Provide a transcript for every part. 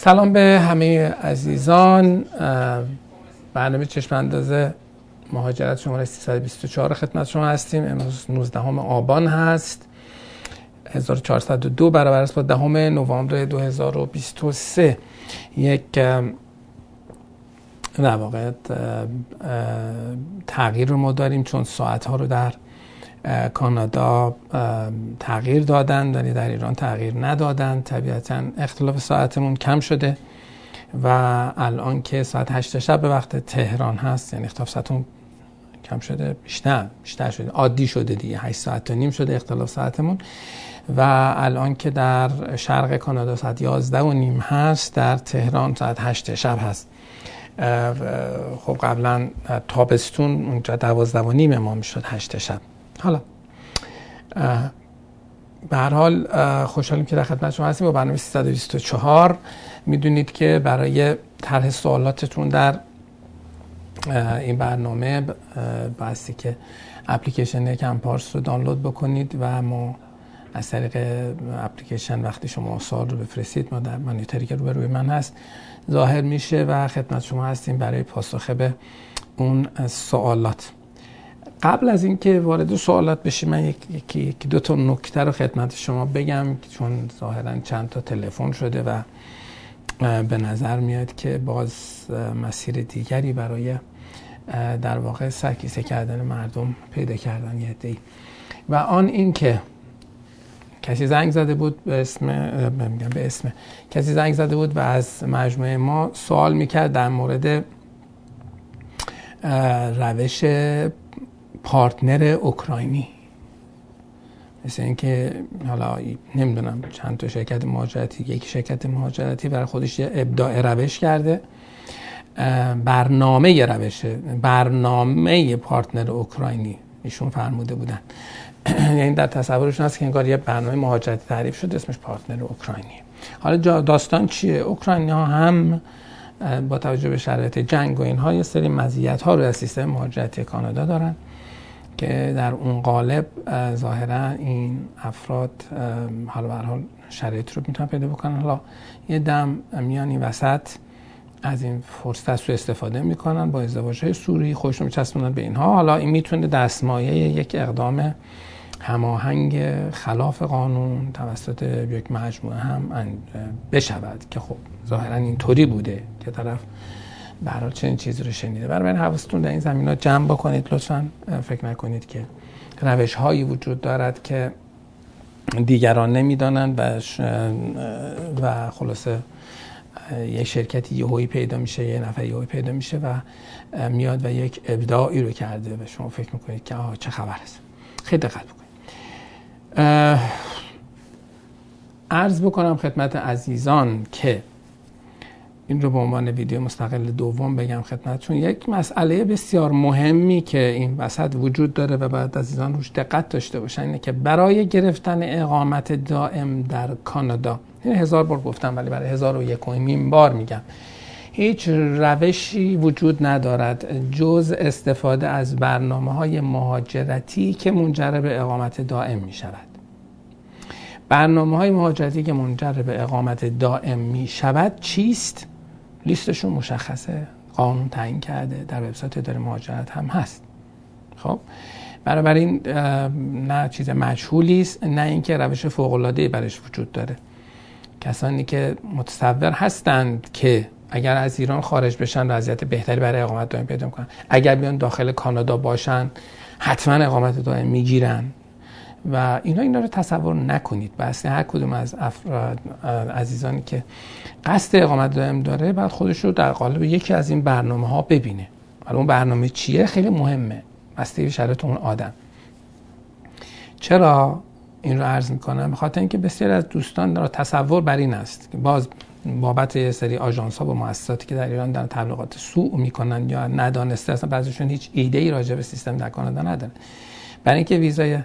سلام به همه عزیزان. برنامه چشم اندازه مهاجرت شماره 324 خدمت شما هستیم. امروز 19 آبان هست. 1402 برابر است با دهم نوامبر 2023 یک در واقع تغییر رو ما داریم چون ساعت ها رو در کانادا تغییر دادن ولی در ایران تغییر ندادن طبیعتا اختلاف ساعتمون کم شده و الان که ساعت هشت شب به وقت تهران هست یعنی اختلاف ساعتمون کم شده بیشتر بیشتر شده عادی شده دیگه. 8 ساعت و نیم شده اختلاف ساعتمون. و الان که در شرق کانادا ساعت 11 و نیم هست در تهران ساعت 8 شب هست. خب قبلا تابستون اونجا 12 و نیم ما می‌شد 8 شب. حالا به هر حال خوشحالیم که در خدمت شما هستیم با برنامه 324 می‌دونید که برای طرح سوالاتتون در این برنامه بایستی که اپلیکیشن کمپارس رو دانلود بکنید و ما از طریق اپلیکیشن وقتی شما سوال رو بفرستید ما در مانیتری که روبروی من هست ظاهر میشه و خدمت شما هستیم برای پاسخ به اون سوالات. قبل از اینکه وارد سوالات بشیم من یکی یک دو تا نکته رو خدمت شما بگم چون ظاهرا چند تا تلفن شده و به نظر میاد که باز مسیر دیگری برای در واقع سرکیسه کردن مردم پیدا کردن یه دی و آن اینکه کسی زنگ زده بود به اسم میگم به اسم کسی زنگ زده بود و از مجموعه ما سوال می‌کرد در مورد روش partner اوکراینی. مثل اینکه حالا نمی‌دونم چند تا شرکت مهاجرتی یک شرکت مهاجرتی برای خودش یه ابداع روش کرده. برنامه روش برنامه partner اوکراینی ایشون فرموده بودن. یعنی در تصورشون هست که انگار یه برنامه مهاجرتی تعریف شده اسمش partner اوکراینی. حالا داستان چیه؟ اوکراینی ها هم با توجه به شرایط جنگ و اینها یه سری مزیت ها رو از سیستم مهاجرتی کانادا دارن. که در اون قالب ظاهرا این افراد حالا به حال شرایط رو می‌تونن پیدا بکنن. حالا یه دم میان این وسط از این فرصت رو استفاده می‌کنن با ازدواج های سوری خودشون میچسبونن به اینها. حالا این می‌تونه دستمایه یک اقدام هماهنگ خلاف قانون توسط یک مجموعه هم بشود که خب ظاهرا اینطوری بوده که طرف برای چنین چیزی رو شنیده. برای حواستون در این زمین ها جمع بکنید لطفا فکر نکنید که روش هایی وجود دارد که دیگران نمی‌دانند و, و خلاصه یه شرکتی یهویی پیدا میشه یه نفر یهویی پیدا میشه و میاد و یک ابداعی رو کرده و شما فکر می‌کنید که آه چه خبر است. خیلی دقت بکنید. عرض بکنم خدمت عزیزان که این رو به عنوان ویدیو مستقل دوم بگم خدمتتون یک مسئله بسیار مهمی که این وسط وجود داره و بعد عزیزان روش دقت داشته باشن اینه که برای گرفتن اقامت دائم در کانادا این هزار بار گفتم ولی برای هزار و یکمین بار میگم هیچ روشی وجود ندارد جز استفاده از برنامه های مهاجرتی که منجر به اقامت دائم می شود برنامه های مهاجرتی که منجر به اقامت دائم می شود چیست؟ لیستشون مشخصه قانون تعیین کرده در وبسایت اداره مهاجرت هم هست. خب این نه چیز مجهولی است نه اینکه روش فوق العاده برش وجود داره. کسانی که متصور هستند که اگر از ایران خارج بشن وضعیت بهتری برای اقامت دائم پیدا کنن اگر بیان داخل کانادا باشن حتما اقامت دائم می‌گیرن. و اینا اینا رو تصور نکنید. بس هر کدوم از افراد عزیزانی که قصد اقامت دائم داره بعد خودش رو در قالب یکی از این برنامه ها ببینه. حالا اون برنامه چیه؟ خیلی مهمه. بسته شرط اون آدم. چرا این رو عرض می‌کنم؟ بخاطر اینکه بسیار از دوستان را تصور بر این است که باز بابت یه سری آژانس ها و مؤسساتی که در ایران در تبلیغات سوء می‌کنن یا ندانسته اصلا بعضیشون هیچ ایده ای راجع به سیستم در کانادا ندارن. برای اینکه ویزای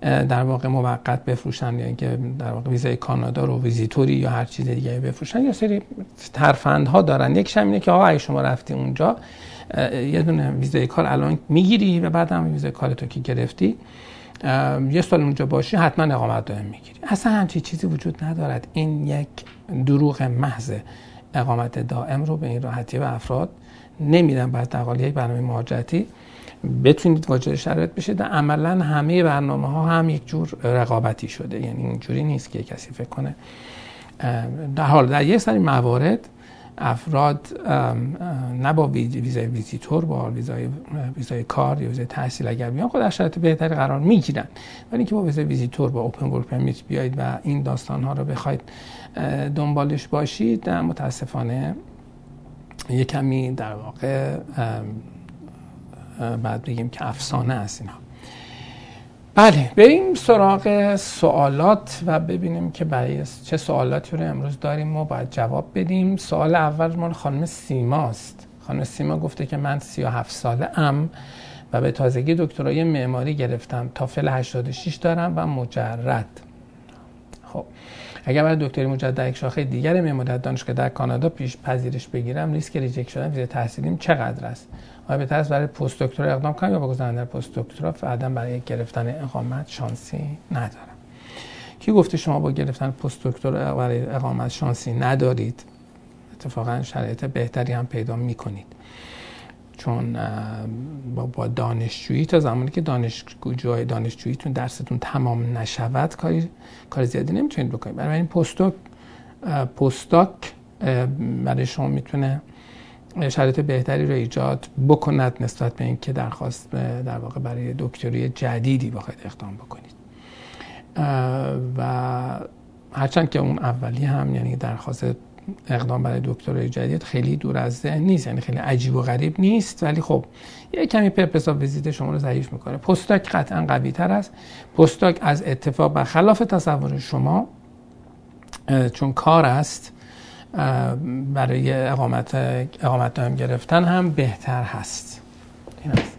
در واقع موقت بفروشن یا اینکه در واقع ویزای کانادا رو ویزیتوری یا هر چیز دیگه بفروشن. یا سری ترفندها دارن. یک اینه که آقا شما رفتی اونجا یه دونه ویزای کار الان می‌گیری و بعد هم ویزای کار تو که گرفتی یه سال اونجا باشی حتما اقامت دائم می‌گیری. اصلا همچی چیزی وجود ندارد. این یک دروغ محض اقامت دائم رو به این راحتی به افراد نمیدن. بعد در یک برنامه مهاجرتی بتونید واجد شرایط بشید. عملا همه برنامه ها هم یک جور رقابتی شده. یعنی اینجوری نیست که کسی فکر کنه. به هر حال در یک سری موارد افراد نه با ویزای ویزیتور با ویزای ویزای کار یا ویزای تحصیل اگر بیان خود شرایط بهتری قرار می‌گیرن. ولی اینکه با ویزای ویزیتور با open work permit بیایید و این داستان ها رو بخواید دنبالش باشید متاسفانه یه کمی در واقع بعد بگیم که افسانه است اینها بله بریم سراغ سوالات و ببینیم که برای چه سوالاتی رو امروز داریم و باید جواب بدیم. سوال اول من خانم سیماست خانم سیما گفته که من 37 ساله ام و به تازگی دکترای معماری گرفتم. تا فل 86 دارم و مجرد. خب اگر برای دکتری مجدد یک شاخه دیگر معماری دانشگاه در کانادا پیش پذیرش بگیرم ریسک ریجکت شدن ویزای تحصیلیم چقدر است؟ آیا بهتر است برای پست دکترا اقدام کنم یا با گذراندن پست دکترا بعدا برای گرفتن اقامت شانسی ندارم. کی گفته شما با گرفتن پست دکترا برای اقامت شانسی ندارید؟ اتفاقا شرایط بهتری هم پیدا می‌کنید. چون با دانشجویی تا زمانی که دانشجوی دانشجوییتون درستون تمام نشود کاری کار زیادی نمی‌تونید بکنید. برای این پستوک پستاک برای شما می‌تونه شرایط بهتری رو ایجاد بکند نسبت به اینکه درخواست در واقع برای دکتری جدیدی بخواید اقدام بکنید. و هرچند که اون اولی هم یعنی درخواست اقدام برای دکترای جدید خیلی دور از ذهن نیست یعنی خیلی عجیب و غریب نیست ولی خب یه کمی پرپس ویزیت شما رو ضعیف می‌کنه. پستاک قطعا قوی تر است. پستاک از اتفاق برخلاف تصور شما چون کار است برای اقامت اقامت دائم گرفتن هم بهتر هست. این هست.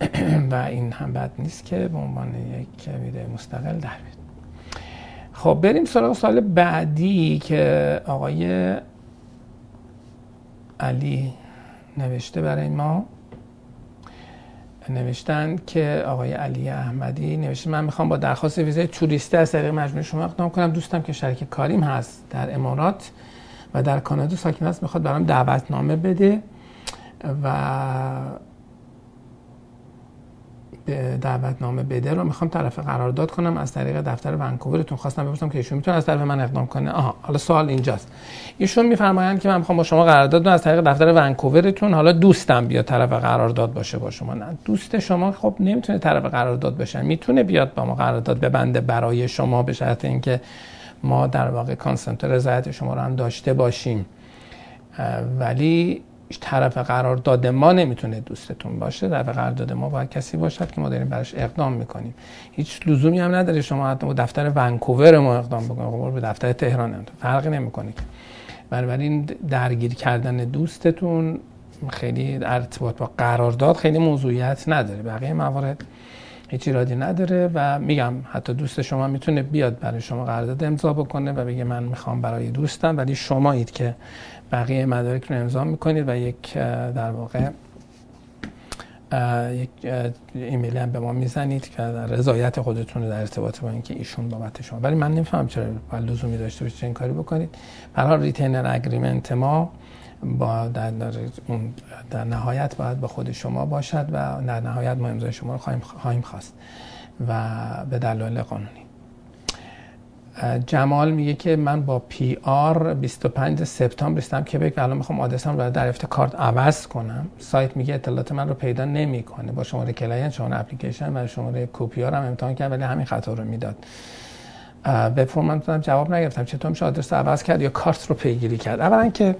و این هم بد نیست که به عنوان یک ویدیو مستقل در بید خب بریم سراغ سال بعدی که آقای علی نوشته برای ما. نوشتن که آقای علی احمدی نوشته من می‌خوام با درخواست ویزای توریستی از طریق مجموعه شما اقدام کنم. دوستم که شریک کاریم هست در امارات و در کانادا ساکن است. می‌خواد برام دعوتنامه بده و دعوتنامه بده رو می‌خوام طرف قرارداد کنم از طریق دفتر ونکوورتون خواستم بپرسم که ایشون می‌تونه از طرف من اقدام کنه. آها حالا سوال اینجاست. ایشون میفرمایند که من می‌خوام با شما قرارداد از طریق دفتر ونکوورتون. حالا دوستم بیاد طرف قرارداد باشه با شما. نه دوست شما خب نمی‌تونه طرف قرارداد بشه. می‌تونه بیاد با ما قرارداد ببنده برای شما به شرط اینکه ما در واقع کانسنت رضایت شما رو هم داشته باشیم. ولی طرف قرارداد ما نمی‌تونه دوستتون باشه طرف قرارداد ما باید کسی باشد که ما داریم براش اقدام می‌کنیم. هیچ لزومی هم نداره شما حتی دفتر ونکوور ما اقدام بکنید. خب به دفتر تهران هم فرقی نمی‌کنه. بنابراین درگیر کردن دوستتون خیلی ارتباط با قرارداد خیلی موضوعیت نداره. بقیه موارد هیچ ایرادی نداره و میگم حتی دوست شما می‌تونه بیاد برای شما قرارداد امضا بکنه و بگه من می‌خوام برای دوستم ولی شمایید که بقیه مدارک رو امضا می‌کنید و یک در واقع یک ایمیل هم به ما می‌زنید که رضایت خودتون در ارتباط با اینکه ایشون بابت شما. ولی من نمیفهم چرا لزومی داشته باشید این کاری بکنید. حال retainer agreement ما با در, در نهایت باید با خود شما باشد و در نهایت ما امضای شما رو خواهیم, خواهیم خواست و به دلایل قانونی. جمال میگه که من با PR 25 سپتامبر رسیدم کبک و الان می‌خوام آدرسم رو دریافت کارت عوض کنم. سایت میگه اطلاعات من رو پیدا نمی‌کنه. با شماره client شماره اپلیکیشن و شماره COPR هم امتحان کرد ولی همین خطا رو می‌داد. به فرم جواب نگرفتم. چطور میشه آدرس رو عوض کرد یا کارت رو پیگیری کرد؟ اولا که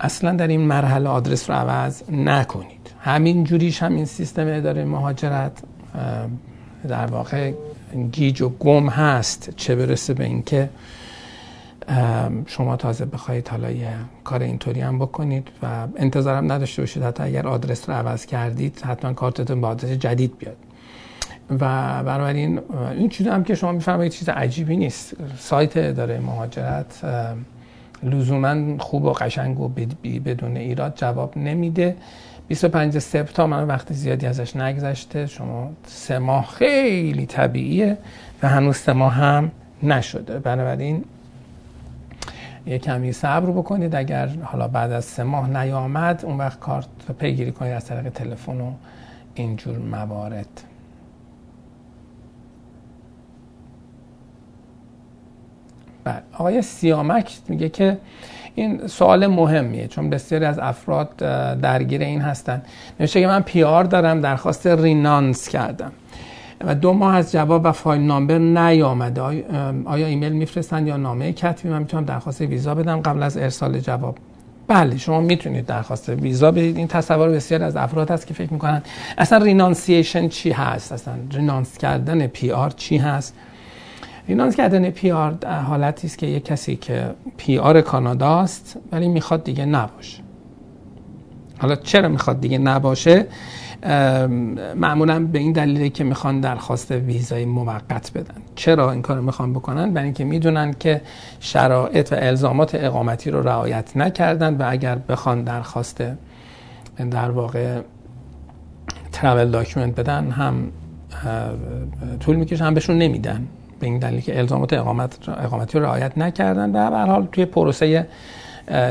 اصلا در این مرحله آدرس رو عوض نکنید. همین جوریش هم این سیستم اداره مهاجرت در واقع گیج و گم هست چه برسه به اینکه شما تازه بخواید حالا یه کار اینطوری هم بکنید و انتظارم نداشته باشید. حتی اگر آدرس رو عوض کردید حتما کارتتون با آدرس جدید بیاد. و بنابراین این چیزی هم که شما میفرمایید چیز عجیبی نیست. سایت اداره مهاجرت لزوما خوب و قشنگ و بدون ایراد جواب نمیده. 25 سپتامبر من وقت زیادی ازش نگذشته. شما سه ماه خیلی طبیعیه و هنوز سه ماه هم نشده. بنابراین یه کمی صبر بکنید. اگر حالا بعد از سه ماه نیامد اون وقت کارت پیگیری کنید از طریق تلفن و اینجور موارد. بله. آقای سیامک میگه که این سوال مهمیه چون بسیاری از افراد درگیر این هستن. نمیشه که من PR دارم درخواست renounce کردم. و دو ماه از جواب و file number نیامده. آیا ایمیل میفرستن یا نامه کتبی؟ من می‌تونم درخواست ویزا بدم قبل از ارسال جواب. بله شما می‌تونید درخواست ویزا بدید. این تصور بسیار از افراد هست که فکر می‌کنن اصلا renunciation چی هست؟ اصلا renounce کردن PR چی هست؟ renounce کردن PR حالتی است که یک کسی که PR کاناداست ولی می‌خواد دیگه نباشه. حالا چرا می‌خواد دیگه نباشه؟ معمولا به این دلیله که می‌خوان درخواست ویزای موقت بدن. چرا این کار می‌خوان بکنن؟ برای اینکه می‌دونن که شرایط و الزامات اقامتی رو رعایت نکردن و اگر بخوان درخواست در واقع travel document بدن هم طول می‌کشه هم بهشون نمیدن. به این دلیل که الزامات اقامت اقامتی رو رعایت نکردن و به هر حال توی پروسه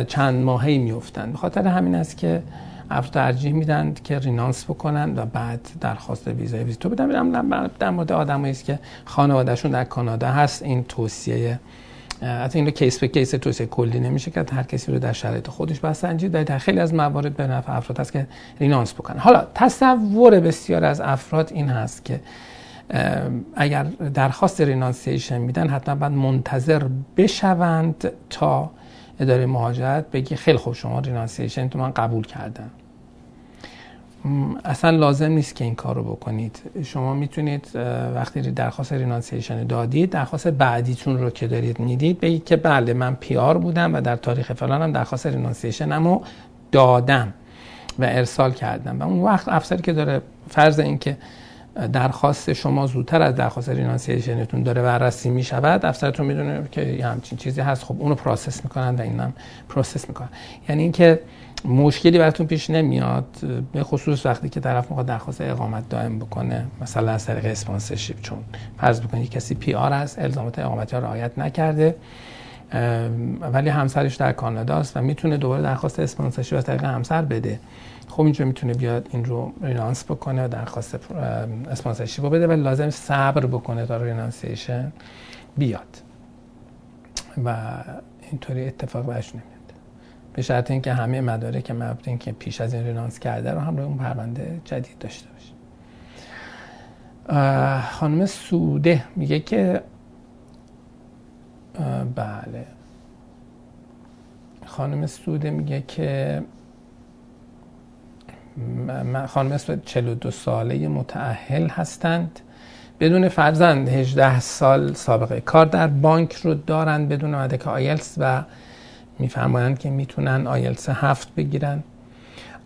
چند ماهی میفتن به خاطر همین است که افراد ترجیح میدن که renounce بکنن و بعد درخواست ویزای ویزیتو بدن در مورد آدمایی است که خانوادهشون در کانادا هست. این توصیه از این رو case به case توصیه کلی نمیشه که هر کسی رو در شرایط خودش بسنجید در خیلی از موارد به نفع افراد هست که renounce بکنن. حالا تصور بسیار از افراد این هست که اگر درخواست renunciation میدن حتما باید منتظر بشوند تا اداره مهاجرت بگه خیلی خوب شما renunciation تو من قبول کردم. اصلا لازم نیست که این کار رو بکنید. شما می‌تونید وقتی درخواست renunciation دادید درخواست بعدیتون رو که دارید می‌دید بگید که بله من PR بودم و در تاریخ فلانم درخواست renunciation رو دادم و ارسال کردم. و اون وقت افسری که داره فرض این که درخواست شما زودتر از درخواست renunciation تون داره بررسی می شود افسرتون می‌دونه که یه همچین چیزی هست. خب اونو process می‌کنن و اینم process می‌کنن. یعنی اینکه مشکلی براتون پیش نمیاد به خصوص وقتی که طرف می‌خواد درخواست اقامت دائم بکنه مثلا از طریق sponsorship چون فرض بکنید کسی PR است الزامات اقامتی را رعایت نکرده ولی همسرش در کانادا است و می‌تونه دوباره درخواست sponsorship از طریق همسر بده. خب اینجا می‌تونه بیاد این رو renounce بکنه و درخواست sponsorship رو بده ولی لازم صبر بکنه تا renunciation بیاد. و اینطوری اتفاق برش نمیاد به شرط اینکه همه مدارک مبنی که پیش از این renounce کرده رو هم روی اون پرونده جدید داشته باشه. خانم سوده میگه که بله. خانم سوده میگه که خانم اسم 42 ساله متعهل هستند. بدون فرزند 18 سال سابقه کار در بانک رو دارند بدون مدرک آیلتس و میفرمایند که می‌تونن آیلتس هفت بگیرن.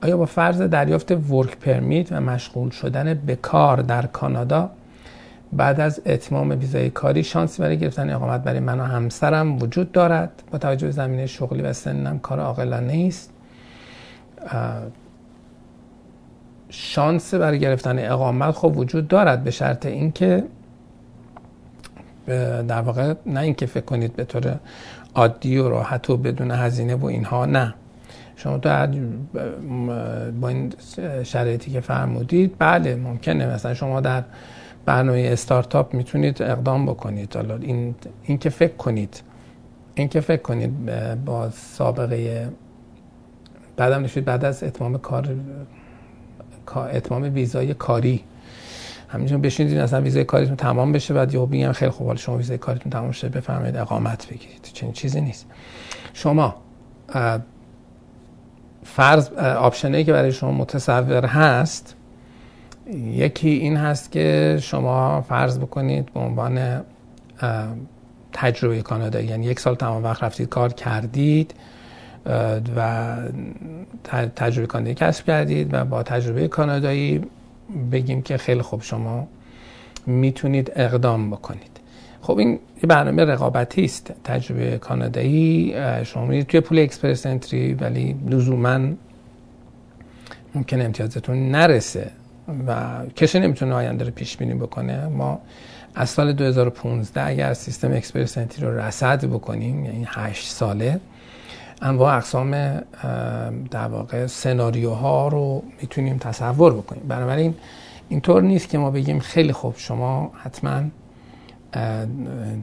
آیا با فرض دریافت ورک پرمیت و مشغول شدن به کار در کانادا بعد از اتمام ویزای کاری شانسی برای گرفتن اقامت برای من و همسرم وجود دارد؟ با توجه به زمینه شغلی و سنم کار عاقلانه است شانس برای گرفتن اقامت خب وجود دارد به شرط اینکه در واقع نه اینکه فکر کنید به طور عادی و راحت و بدون هزینه و اینها نه. شما تو با این شرایطی که فرمودید بله ممکنه. مثلا شما در برنامه استارتاپ می‌تونید اقدام بکنید. حالا این این که فکر کنید این که فکر کنید با سابقه بعدم نشید بعد از اتمام کار اتمام ویزای کاری. همینجوری بشینید اصلا ویزای کاریتون تمام بشه بعد یهو میگن خیلی خوب شما ویزای کاریتون تمام شده بفرمایید اقامت بگیرید. چنین چیزی نیست. شما فرض آپشنی که برای شما متصور هست یکی این هست که شما فرض بکنید به عنوان تجربه کانادا یعنی یک سال تمام وقت رفتید کار کردید و تجربه کانادایی کسب کردید و با تجربه کانادایی بگیم که خیلی خوب شما می‌تونید اقدام بکنید. خب این یه برنامه رقابتی است. تجربه کانادایی شما میرید توی pool Express Entry ولی لزوما ممکن امتیازتون نرسه و کسی نمی‌تونه آینده رو پیش بینی بکنه. ما از سال 2015 اگر سیستم Express Entry رو رصد بکنیم یعنی 8 ساله انواع اقسام در واقع سناریوها رو می‌تونیم تصور بکنیم. بنابراین اینطور نیست که ما بگیم خیلی خوب شما حتما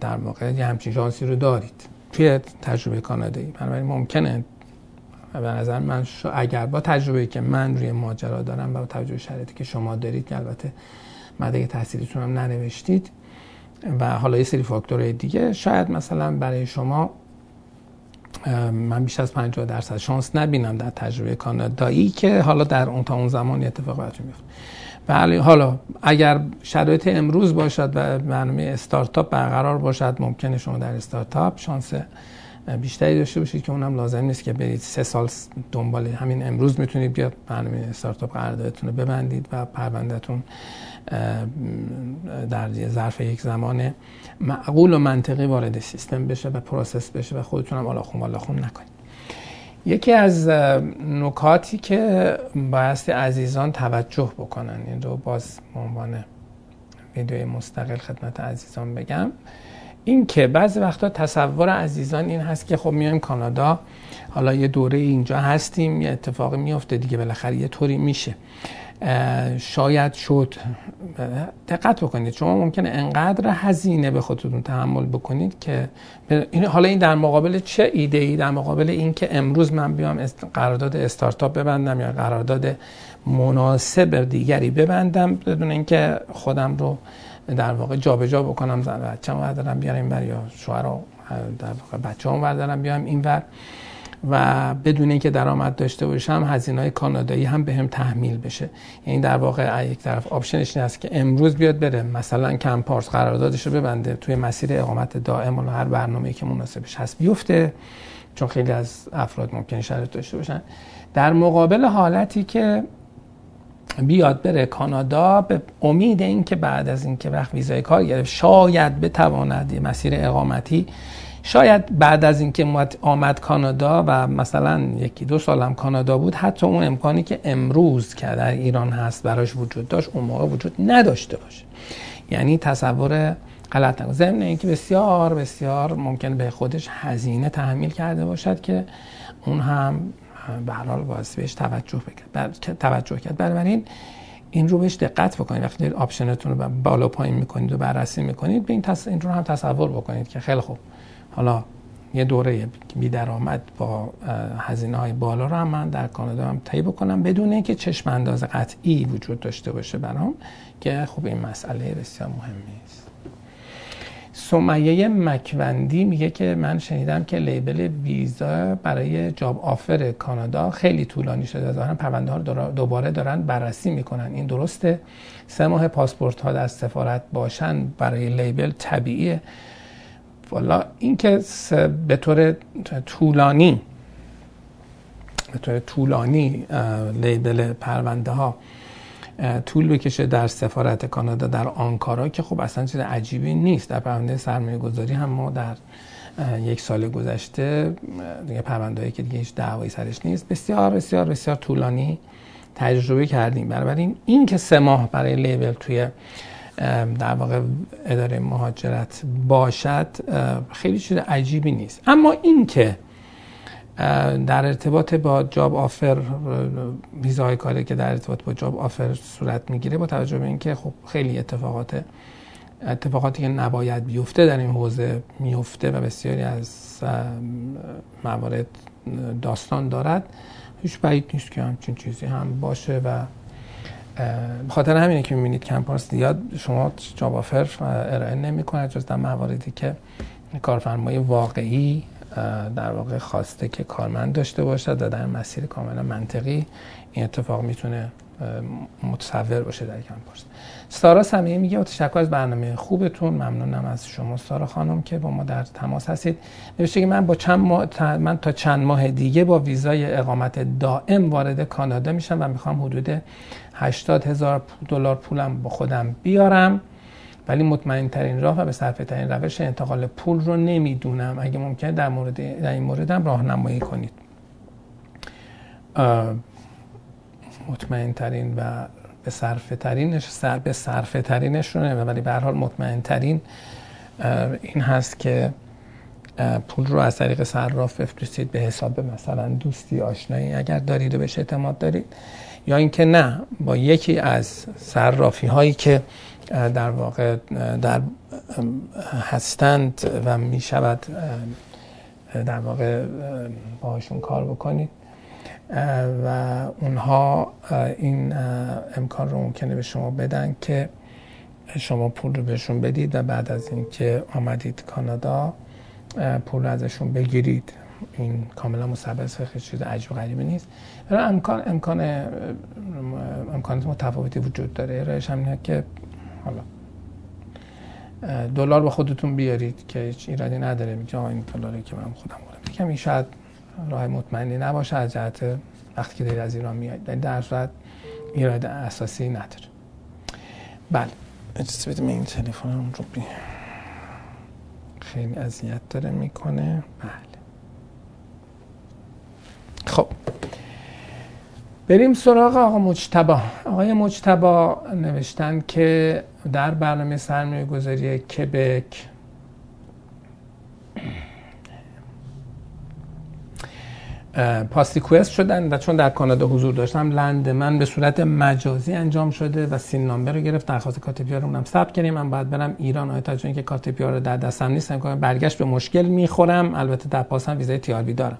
در واقع یه همچین شانسی رو دارید توی تجربه کانادایی. بنابراین ممکنه به نظر من اگر با تجربه که من روی ماجرا دارم و با توجه شرایطی که شما دارید که البته مدرک تحصیلیتون هم ننوشتید و حالا یه سری فاکتورهای دیگه شاید مثلا برای شما من بیش از 50 درصد شانس نبینم در تجربه کانادایی که حالا در اون تا اون زمان اتفاق براتون میفته. بله حالا اگر شرایط امروز باشد و برنامه استارتاپ برقرار باشد ممکنه شما در استارتاپ شانس بیشتری داشته باشید که اونم لازم نیست که برید سه سال دنبال همین امروز می‌تونید بیاد برنامه استارتاپ قراردادتون رو ببندید و پروندهتون در ظرف یک زمان معقول و منطقی وارد سیستم بشه و process بشه و خودتون هم آلاخون آلاخون نکنید. یکی از نکاتی که بایستی عزیزان توجه بکنن این رو باز به عنوان ویدیوی مستقل خدمت عزیزان بگم این که بعضی وقتا تصور عزیزان این هست که خب میایم کانادا حالا یه دوره اینجا هستیم یه اتفاقی میفته دیگه بالاخره یه طوری میشه. شاید شد. دقت بکنید شما ممکنه انقدر هزینه به خودتون تحمل بکنید که حالا این در مقابل چه ایده ای در مقابل این که امروز من بیام قرارداد استارتاپ ببندم یا قرارداد مناسب دیگری ببندم بدون اینکه خودم رو در واقع جابجا جا بکنم زن بچه‌مو بردارم بیارم بر یا شوهر رو در واقع بچه‌مو بردارم بیارم اینور و بدون اینکه درآمد داشته باشم هزینه های کانادایی هم بهم به تحمیل بشه. یعنی در واقع یک طرف آپشنش این است که امروز بیاد بره مثلا کمپارس قراردادش رو ببنده توی مسیر اقامت دائم و هر برنامه‌ای که مناسبش هست بیفته چون خیلی از افراد ممکن شرط داشته باشن. در مقابل حالتی که بیاد بره کانادا به امید اینکه بعد از اینکه وقت ویزای کار گرفت شاید بتواند مسیر اقامتی شاید بعد از اینکه آمد کانادا و مثلا یکی دو سال هم کانادا بود حتی اون امکانی که امروز که در ایران هست براش وجود داشت اون موقع وجود نداشته باشه. یعنی تصور غلط نکن ضمن اینکه بسیار بسیار ممکن به خودش هزینه تحمیل کرده باشد که اون هم به حال باید بهش توجه بکرد. توجه کرد. بنابراین این رو بهش دقت بکنید. وقتی آپشنتون رو بالا پایین می‌کنید و بررسی می‌کنید به این, تص... این رو هم تصور بکنید که خیلی خوب. حالا یه دوره بی درآمد با هزینه های بالا رو هم من در کانادا هم طی بکنم بدون اینکه چشم انداز قطعی وجود داشته باشه برام که خب این مسئله بسیار مهمی سمیه مکوندی میگه که من شنیدم که لیبل ویزا برای جاب آفر کانادا خیلی طولانی شده. ظاهرا پرونده ها دوباره دارن بررسی می‌کنن. این درسته؟ سه ماه پاسپورت ها در سفارت باشن برای لیبل طبیعیه. والا این که به طور طولانی به طور طولانی لیبل پرونده ها طول بکشه در سفارت کانادا در آنکارا که خب اصلا چیز عجیبی نیست. در پرونده سرمایه گذاری هم ما در یک سال گذشته دیگه پرونده که دیگه هیچ دعوایی سرش نیست بسیار بسیار بسیار طولانی تجربه کردیم. بنابراین این که سه ماه برای لیبل توی در واقع اداره مهاجرت باشد خیلی چیز عجیبی نیست. اما این که در ارتباط با job offer ویزای کاری که در ارتباط با job offer صورت می‌گیره با توجه به اینکه خب خیلی اتفاقات اتفاقاتی که نباید بیفته در این حوزه میفته و بسیاری از موارد داستان دارد هیچ بعید نیست که همچین چیزی هم باشه و خاطر همینه که می‌بینید کمپارس زیاد شما job offer ارائه نمی کنه جز در مواردی که کارفرمای واقعی در واقع خواسته که کارمند داشته باشد و در مسیر کاملا منطقی این اتفاق می‌تونه متصور باشه در کمپارس سارا سمیه میگه تشکر از برنامه خوبتون ممنونم از شما سارا خانم که با ما در تماس هستید. نوشته که من با چند ماه من تا چند ماه دیگه با ویزای اقامت دائم وارد کانادا میشم و می‌خوام حدود 80 هزار دلار پولم با خودم بیارم. ولی مطمئن ترین راه و به صرفه ترین روش انتقال پول رو نمی‌دونم. اگه ممکنه در مورد در این مورد هم راهنمایی کنید. مطمئن ترین و به صرفه ترینش سر به صرفه ترینشونه ولی به هر حال مطمئن ترین این هست که پول رو از طریق صراف بفرستید به حساب مثلا دوستی آشنایی. اگر دارید و بهش اعتماد دارید یا اینکه نه با یکی از صرافی هایی که در واقع در هستند و می شود در واقع باهاشون کار بکنید. و اونها این امکان رو ممکنه به شما بدن که شما پول رو بهشون بدید و بعد از اینکه آمدید کانادا پول ازشون بگیرید. این کاملا مثبت خیلی چیز عجب غریبی نیست. امکان امکان امکانات متفاوتی وجود داره. ارائهش هم که حالا. دلار با خودتون بیارید که هیچ ایرادی نداره. میگه این دلاری که من خودم بودم یکم این شاید راه مطمئنی نباشه از جهت وقتی که دارید از ایران میاد در صورت ایراد اساسی نداره. بله. اجازه بدیم این تلفن رو بی خیلی اذیت داره می‌کنه. بله. خب. بریم سراغ آقا مجتبا آقای مجتبا نوشتن که در برنامه سرمایه گذاری کبک. پاستی شدن و چون در کانادا حضور داشتم لند من به صورت مجازی انجام شده و سین نامبر رو گرفت. درخواست کارت پیار رو ثبت کردیم. من باید برم ایران. آیا تا که کارت پیار رو در دستم نیست برگشت به مشکل می‌خورم. البته در پاسم ویزای تیاروی دارم.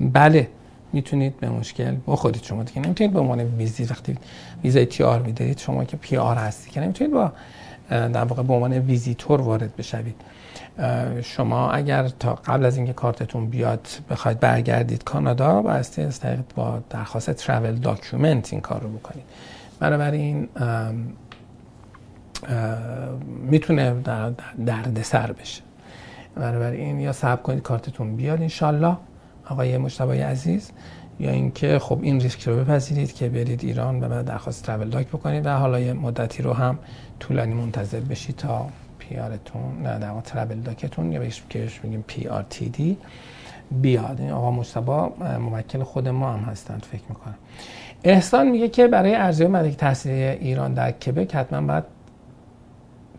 بله. می‌تونید به مشکل بخورید. شما دیگه نمی‌تونید به عنوان visi وقتی ویزای TR میدارید شما که PR هستی که نمی‌تونید با در واقع به عنوان ویزیتور وارد بشوید. شما اگر تا قبل از اینکه کارتتون بیاد بخواید برگردید کانادا بایستی از طریق با درخواست travel document این کار رو بکنید. بنابراین می‌تونه در درد سر بشه. بنابراین یا صبر کنید کارتتون بیاد انشالله آقای مجتبی عزیز یا اینکه خب این ریسک رو بپذیرید که برید ایران و بعد درخواست travel doc بکنید و حالا یه مدتی رو هم طولانی منتظر بشید تا PR تون نه در travel doc تون یا بهش میگیم PRTD بیاد. این آقا مجتبی موکل خود ما هم هستند فکر می‌کنم. احسان میگه که برای ارزیابی مدرک تحصیلی ایران در کبک حتما باید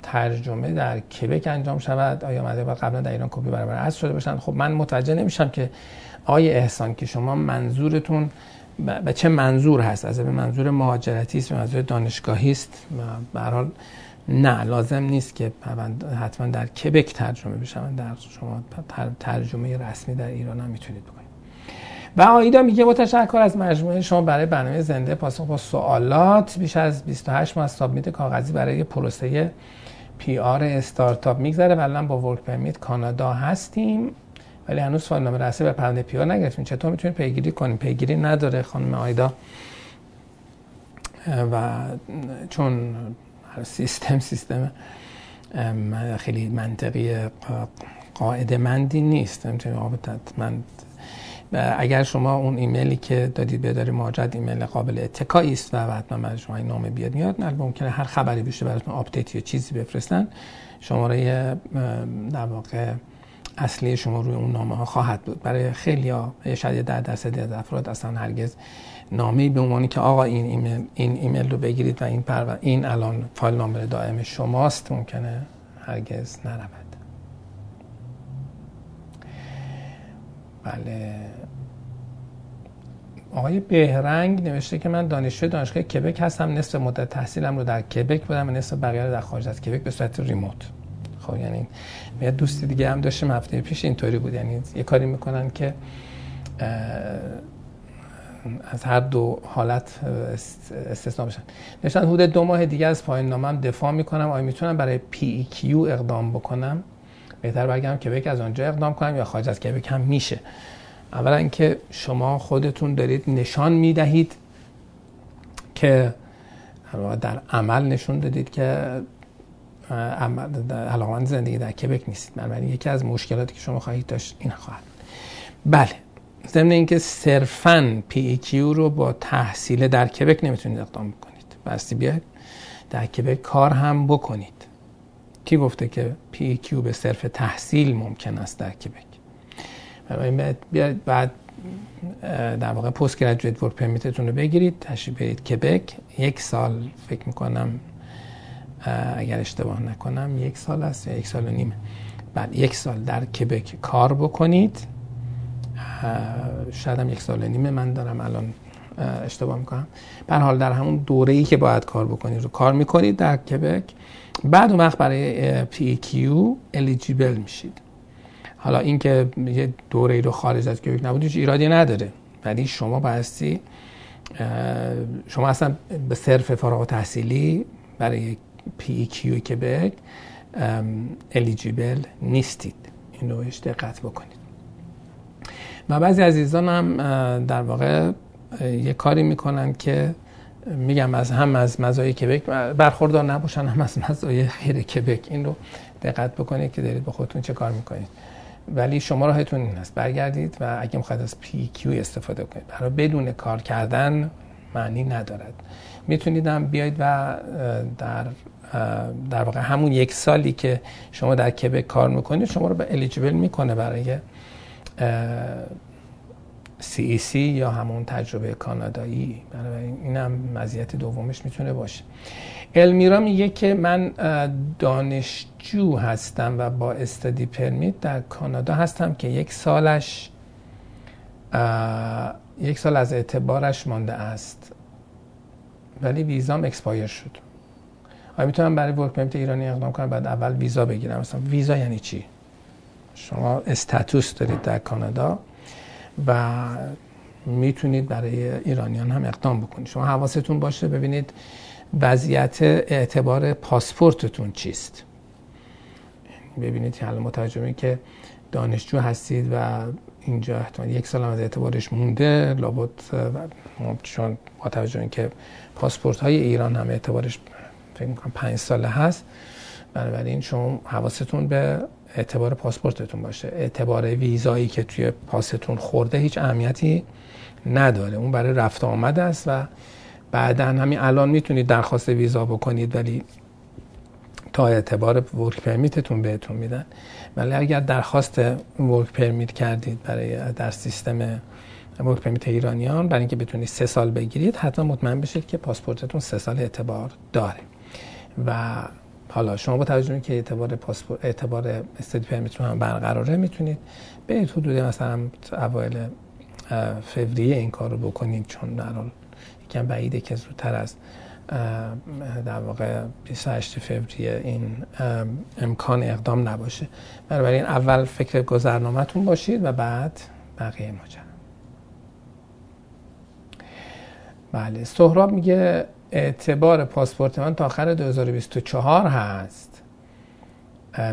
ترجمه در کبک انجام شود. آیا مدرک قبلا در ایران کپی برابر از شده باشند؟ خب من متوجه نمیشم که آقای احسان که شما منظورتون به چه منظور هست؟ از به منظور مهاجرتی است به منظور دانشگاهی است؟ به نه لازم نیست که حتما در کبک ترجمه بشن در شما ترجمه رسمی در ایران هم می‌تونید بکنید. و آیدا میگه با تشکر از مجموعه شما برای برنامه زنده پاسخ با سوالات. بیش از 28 ماه سابمیت کاغذی برای پروسه PR startup میگذره. ولی با work permit کانادا هستیم. ولی هنوز فایل نامه رسمی به پرونده PR نگرفتیم. چطور می‌تونیم پیگیری کنیم؟ پیگیری نداره خانم آیدا. و چون سیستم سیستم خیلی منطقی قاعده مندی نیست. من اگر شما اون ایمیلی که دادید به اداره مهاجرت ایمیل قابل اتکایی است و حتما من شما این نامه بیاد میاد نه ممکنه هر خبری بشه براتون update یا چیزی بفرستن شماره در واقع اصلی شما روی اون نامه ها خواهد بود. برای خیلی ها شاید در درصدی از افراد اصلا هرگز نامه به عنوانی که آقا این ایمیل, این ایمیل رو بگیرید و این پر این الان فایل نامبر دائم شماست ممکنه هرگز نرود. بله. آقای بهرنگ نوشته که من دانشجوی دانشگاه کبک هستم نصف مدت تحصیلم رو در کبک بودم و نصف بقیه رو در خارج از کبک به صورت ریموت. خب یعنی یه دوستی دیگه هم داشتیم هفته پیش اینطوری بود. یعنی یه کاری می‌کنن که از هر دو حالت استثنا بشن. نشان حدود دو ماه دیگه از پایین نامم دفاع می‌کنم. آیا می‌تونم برای پی کیو اقدام بکنم؟ بهتر بگم کبک از آنجا اقدام کنم یا خارج از کبک هم میشه؟ اولا اینکه شما خودتون دارید نشان می‌دهید که در عمل نشون دادید که علاقمند زندگی در کبک نیستید. بنابراین یکی از مشکلاتی که شما خواهید داشت این خواهد بله. ضمن اینکه صرفا PEQ رو با تحصیل در کبک نمی‌تونید اقدام بکنید. بایستی بیاید در کبک کار هم بکنید. کی گفته که PEQ به صرف تحصیل ممکن است در کبک؟ بیاید بعد در واقع post graduate work permit تون رو بگیرید تشریف برید کبک. یک سال فکر می‌کنم اگر اشتباه نکنم یک سال است یا یک سال و نیم؟ بعد یک سال در کبک کار بکنید. شاید هم یک سال و نیمه من دارم الان اشتباه می‌کنم. به هر حال در همون دوره ای که باید کار بکنید رو کار می‌کنید در کبک بعد اون وقت برای PEQ eligible میشید. حالا اینکه یه دوره ای رو خارج از کبک نبود هیچ ایرادی نداره. ولی شما بایستی شما اصلا به صرف فارغ تحصیلی برای کیو کبک الیجیبل نیستید. این رو دقت بکنید. و بعضی عزیزان هم در واقع یه کاری می‌کنن که میگم از هم از مزایای کبک برخوردار نباشن هم از مزایای غیر کبک. این رو دقت بکنید که دارید به خودتون چه کار می‌کنید. ولی شما راهتون این است برگردید و اگه می‌خواید از پی کیو استفاده کنید. برای بدون کار کردن معنی ندارد. می‌تونید هم بیاید و در در واقع همون یک سالی که شما در کبک کار می‌کنید شما رو به الیجیبل می‌کنه برای CEC یا همون تجربه کانادایی. بنابراین این هم مزیت دومش می‌تونه باشه. المیرا میگه که من دانشجو هستم و با study permit در کانادا هستم که یک سالش یک سال از اعتبارش مانده است. ولی ویزام expire شد. آیا می‌تونم برای work permit ایرانی اقدام کنم بعد اول ویزا بگیرم. مثلا ویزا یعنی چی؟ شما status دارید در کانادا و می‌تونید برای ایرانیان هم اقدام بکنید. شما حواستون باشه ببینید وضعیت اعتبار پاسپورتتون چیست. ببینید حالا مترجمی که دانشجو هستید و اینجا احتمال یک سال از اعتبارش مونده. لابد چون با توجه که پاسپورت های ایران هم اعتبارش فکر می‌کنم پنج ساله هست. بنابراین شما حواستون به اعتبار پاسپورتتون باشه. اعتبار ویزایی که توی پاستون خورده هیچ اهمیتی نداره. اون برای رفت آمد است و بعدا همین الان می‌تونید درخواست ویزا بکنید ولی تا اعتبار work permit تون بهتون میدن. ولی اگر درخواست work permit کردید برای در سیستم work permit ایرانیان برای اینکه بتونید سه سال بگیرید حتما مطمئن بشید که پاسپورتتون سه سال اعتبار داره. و حالا شما با توجه که اعتبار پاسپورت اعتبار study permit هم برقراره می‌تونید به حدود مثلا اوایل فوریه این کار رو بکنید چون در حال یکم بعیده که زودتر از در واقع 28 فوریه این امکان اقدام نباشه. بنابراین اول فکر گذرنامهتون باشید و بعد بقیه ماجرا. بله سهراب میگه اعتبار پاسپورت من تا آخر 2024 هست.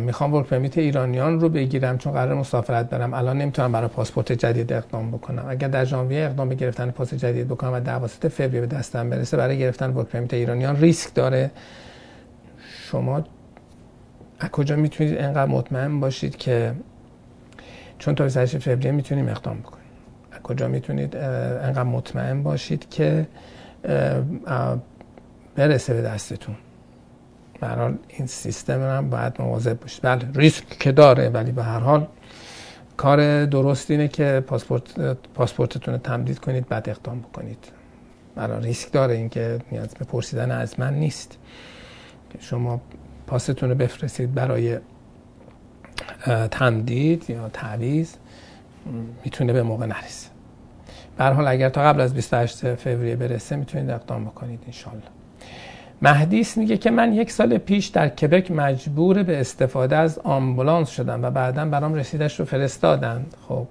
می‌خوام ورک پرمیت ایرانیان رو بگیرم چون قرار مسافرت برم. الان نمی‌تونم برای پاسپورت جدید اقدام بکنم. اگر در ژانویه اقدام به گرفتن پاسپورت جدید بکنم و توسط فوریه به دستم برسه برای گرفتن ورک پرمیت ایرانیان ریسک داره. شما از کجا می‌تونید انقدر مطمئن باشید که چون تا 28 فوریه می‌تونیم اقدام بکنیم؟ از کجا می‌تونید انقدر مطمئن باشید که برسه به دستتون. برحال این سیستم هم باید مواظب باشید بله ریسک که داره ولی به هر حال کار درست اینه که پاسپورت پاسپورتتون رو تمدید کنید بعد اقدام بکنید. برای ریسک داره اینکه نیاز به پرسیدن از من نیست. شما پاستون رو بفرستید برای تمدید یا تعویض می‌تونه به موقع نرسه. به حال اگر تا قبل از 28 فوریه برسه می‌تونید اقدام بکنید انشالله. مهدیس میگه که من یک سال پیش در کبک مجبور به استفاده از آمبولانس شدم و بعدا برام رسیدش رو فرستادند. خب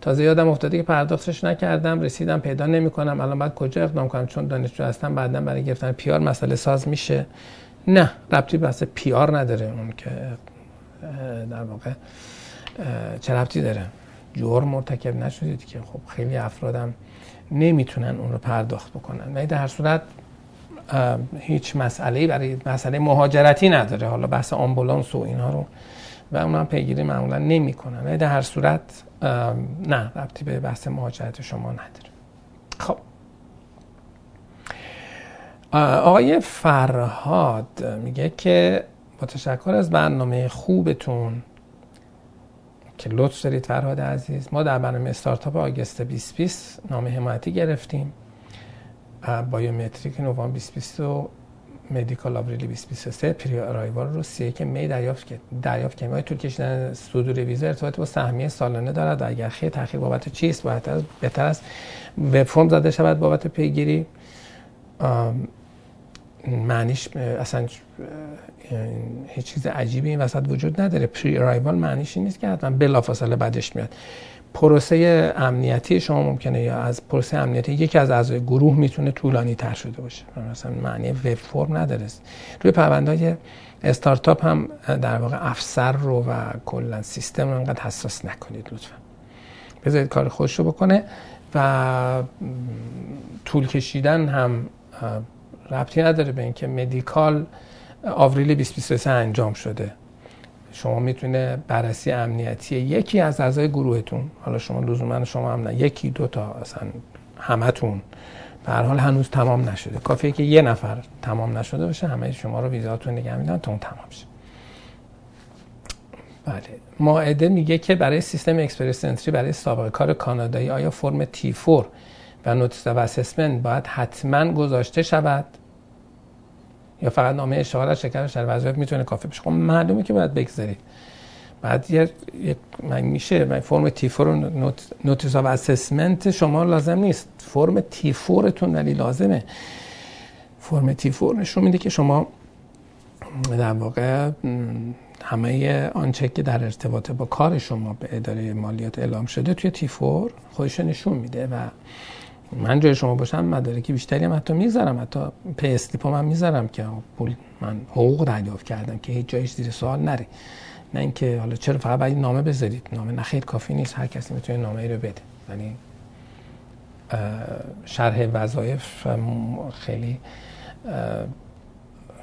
تازه یادم افتاده که پرداختش نکردم رسیدم پیدا نمی‌کنم. الان باید کجا اقدام کنم؟ چون دانشجو هستم بعدا برای گرفتن پیار مسئله ساز میشه. نه ربطی بحث پیار نداره. اون که در واقع چه ربطی داره؟ جرم مرتکب نشدید که خب خیلی افرادم نمی‌تونن اون رو پرداخت بکنن. ولی در هر صورت هیچ مسئله برای مسئله مهاجرتی نداره. حالا بحث آمبولانس و اینها رو و اونم پیگیری معمولا نمی‌کنن. ولی در هر صورت نه ربطی به بحث مهاجرت شما نداره. خب. آقای فرهاد میگه که با تشکر از برنامه خوبتون که لطف دارید فرهاد عزیز. ما در برنامه استارتاپ آگست 2020 نام حمایتی گرفتیم بایومتریک نوامبر 2020 و مدیکال آبریلی 2023 پری ارایوال رو سی که می دریافت کرد دریافت که طول کشیدن صدور ویزا ارتباط با سهمیه سالانه دارد؟ و اگر خیلی تاخیر بابت چیست؟ بهتر بهتر است. وب فرم زده شود بابت پیگیری. معنیش اصلا هیچ چیز عجیبی این وسط وجود نداره. پری ارایوال معنیش نیست که حتما بلافاصله بعدش میاد. پروسه امنیتی شما ممکنه یا از پروسه امنیتی یکی از اعضای گروه می‌تونه طولانی تر شده باشه. مثلا معنی وب فرم نداره. روی پروندهای استارتاپ هم در واقع افسر رو و کلا سیستم رو انقدر حساس نکنید لطفا. بذارید کار خوش رو بکنه و طول کشیدن هم ربطی نداره به اینکه مدیکال آوریل 2023 انجام شده. شما می‌تونه بررسی امنیتی یکی از اعضای گروهتون حالا شما لزوما شما هم نه یکی دو تا اصلا همتون به هر حال هنوز تمام نشده. کافیه که یه نفر تمام نشده باشه همه شما رو ویزاتون نگه میدن تا اون تمام شه. بله. مائده میگه که برای سیستم Express Entry برای سابقه کار کانادایی آیا فرم T4 و notice of assessment باید حتما گذاشته شود یا فقط نامه اشتغال از شرکت شرح وظایف می‌تونه کافی بشه خب معلومه که باید بگذارید بعد یه من میشه من فرم T4 note، notice of assessment شما لازم نیست. فرم T4 تون ولی لازمه. فرم T4 نشون میده که شما در واقع همه آنچه که در ارتباط با کار شما به اداره مالیات اعلام شده توی تی 4 خودش نشون میده و من جای شما باشم مدارکی بیشتری هم حتی می‌ذارم حتی پی استیپا من می‌ذارم که پول من حقوق دریافت کردم که هیچ جایش زیر سوال نره. نه اینکه حالا چرا فقط باید نامه بذارید؟ نامه نه خیلی کافی نیست هر کسی می‌تونه نامه ای رو بده. یعنی شرح وظایف خیلی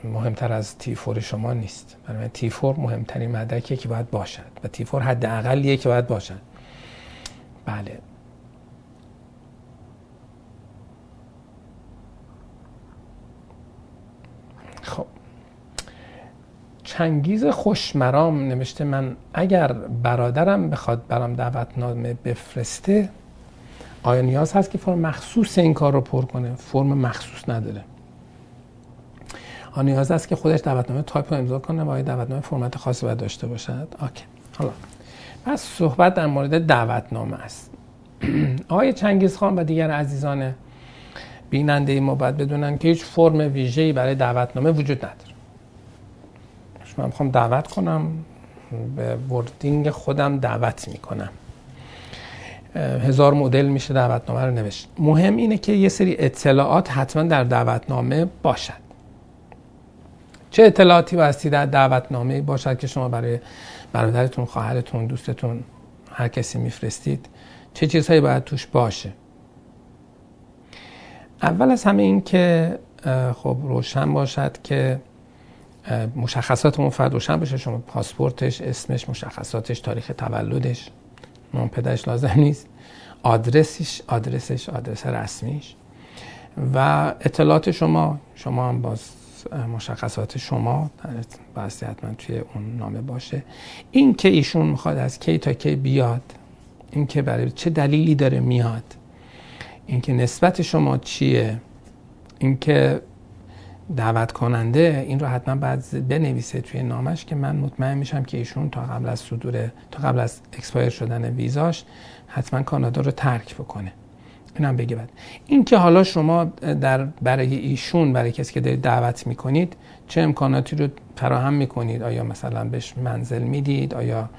مهمتر از تی فور شما نیست. برای تی فور مهمترین مدرکیه که باید باشد و تی فور حداقلیه که باید باشد. بله. خب. چنگیز خوشمرام نوشته من اگر برادرم بخواد برام دعوتنامه بفرسته آیا نیاز هست که فرم مخصوص این کار رو پر کنه؟ فرم مخصوص نداره. آیا نیاز هست که خودش دعوتنامه تایپ رو امضا کنه و آیا دعوتنامه فرمت خاصی باید داشته باشد؟ okay حالا. پس صحبت در مورد دعوتنامه است. آقای چنگیز خان و دیگر عزیزان بیننده ما باید بدونن که هیچ فرم ویژه‌ای برای دعوتنامه وجود نداره. من می‌خوام دعوت کنم به wording خودم دعوت می‌کنم. هزار مدل میشه دعوتنامه رو نوشت. مهم اینه که یه سری اطلاعات حتما در دعوتنامه باشد. چه اطلاعاتی باستی در دعوتنامه باشد که شما برای برادرتون خواهرتون دوستتون هر کسی میفرستید؟ چه چیزهایی باید توش باشه؟ اول از همه این که خب روشن باشد که مشخصات اون فرد روشن بشه شما پاسپورتش اسمش مشخصاتش تاریخ تولدش نام پدرش لازم نیست آدرسش آدرسش آدرس رسمیش. و اطلاعات شما شما هم باز مشخصات شما بایستی حتما توی اون نامه باشه. این که ایشون می‌خواد از کی تا کی بیاد این که برای چه دلیلی داره میاد. اینکه نسبت شما چیه؟ اینکه دعوت کننده این رو حتما باید بنویسه توی نامش که من مطمئن میشم که ایشون تا قبل از صدور تا قبل از expire شدن ویزاش حتما کانادا رو ترک بکنه. اینم بگه بعد. این که حالا شما در برای ایشون برای کسی که دارید دعوت می‌کنید چه امکاناتی رو فراهم می‌کنید؟ آیا مثلا بهش منزل می‌دید؟ آیا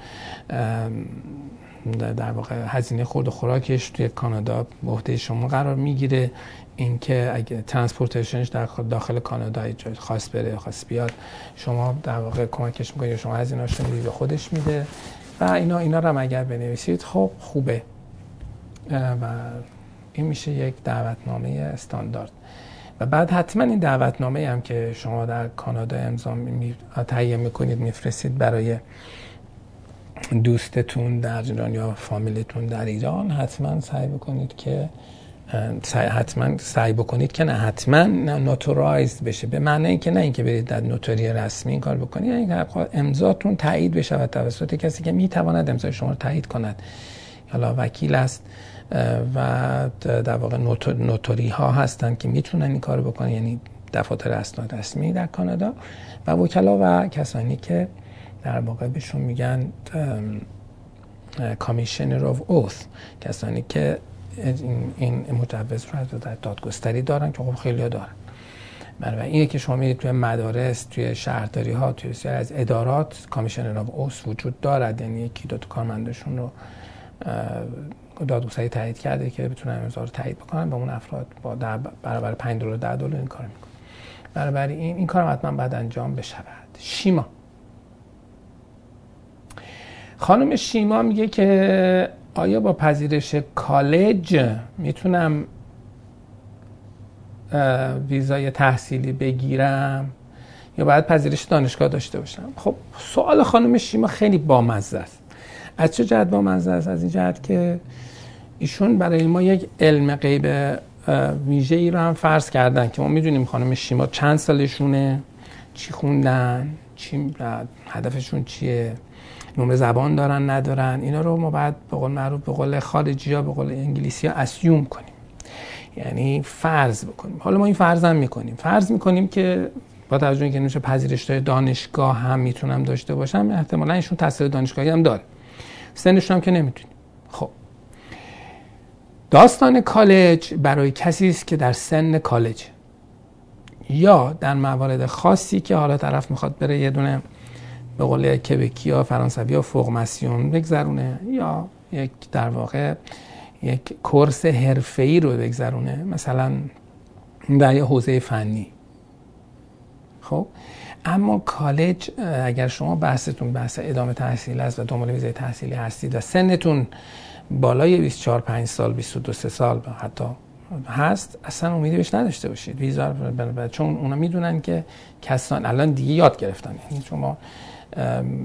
در واقع هزینه خورد و خوراکش توی کانادا به شما قرار می‌گیره. اینکه اگه transportation ش در داخل کانادا جای خاص بره خاص بیاد شما در واقع کمکش می‌کنید شما هزینه‌اش رو به خودش میده. و اینا اینا رو هم اگر بنویسید خب خوبه. و این میشه یک دعوتنامه استاندارد. و بعد حتما این دعوتنامه هم که شما در کانادا امضا می... تهیه می‌کنید میفرستید برای دوستتون در ایران یا فامیلتون در ایران حتما سعی بکنید که حتما سعی بکنید که نه حتما نوتورایز بشه. به معنی اینکه نه اینکه برید در نوتاری رسمی این کار بکنید یعنی امضاتون تایید بشه و توسط کسی که می‌تواند امضای شما رو تایید کند. حالا وکیل است و در واقع نوتوری ها هستند که می‌تونن این کار بکنن یعنی دفاتر اسناد رسمی در کانادا. و وکلا و کسانی که در واقع بهشون میگن کامیشنر آف اوث کسانی که این, مجوز رو در دادگستری دارن که خب خیلی دارن. بنابراین اینه که شما میرید توی مدارس توی شهرداری ها توی بسیار از ادارات کامیشنر آف اوث وجود دارد. یعنی یکی دو کارمندشون رو دادگستری تایید کرده که بتونن امضا رو تایید بکنن به اون افراد با برابر 5 دلار 10 دلار این کار می‌کنن. بنابراین این این کار حتما بعد انجام بشود. شیما. خانم شیما میگه که آیا با پذیرش کالج می‌تونم ویزای تحصیلی بگیرم یا باید پذیرش دانشگاه داشته باشم؟ خب سوال خانم شیما خیلی بامزه است. از چه جهت بامزه است؟ از این جهت که ایشون برای ما یک علم غیب ویژه ای رو هم فرض کردن که ما می‌دونیم خانم شیما چند سالشونه چی خوندن چی هدفشون چیه؟ نمره زبان دارن ندارن اینا رو ما بعد به قول معروف به قول خارجی ها به قول انگلیسی ها اسیوم کنیم. یعنی فرض بکنیم. حالا ما این فرض هم می‌کنیم. فرض می‌کنیم که با توجه که نوش پذیرش دانشگاه هم می‌تونم داشته باشم احتمالا ایشون تحصیل دانشگاهی هم داره. سنشون هم که نمی‌تونیم. خب. داستان کالج برای کسی است که در سن کالج یا در موارد خاصی که حالا طرف می‌خواد بره یه دونه به قول کبکی یا فرانسوی یا فوقمسیون بگذرونه یا یک در واقع یک کورس حرفه‌ای رو بگذرونه مثلا در یه حوزه فنی. خب؟ اما کالج اگر شما بحثتون بحث ادامه تحصیل است و دنبال ویزای تحصیلی هستید و سنتون بالای 24 5 سال 22 3 سال حتی هست اصلا امیدی بهش نداشته باشید. ویزا چون اونا می‌دونن که کسان الان دیگه یاد گرفتن. یعنی شما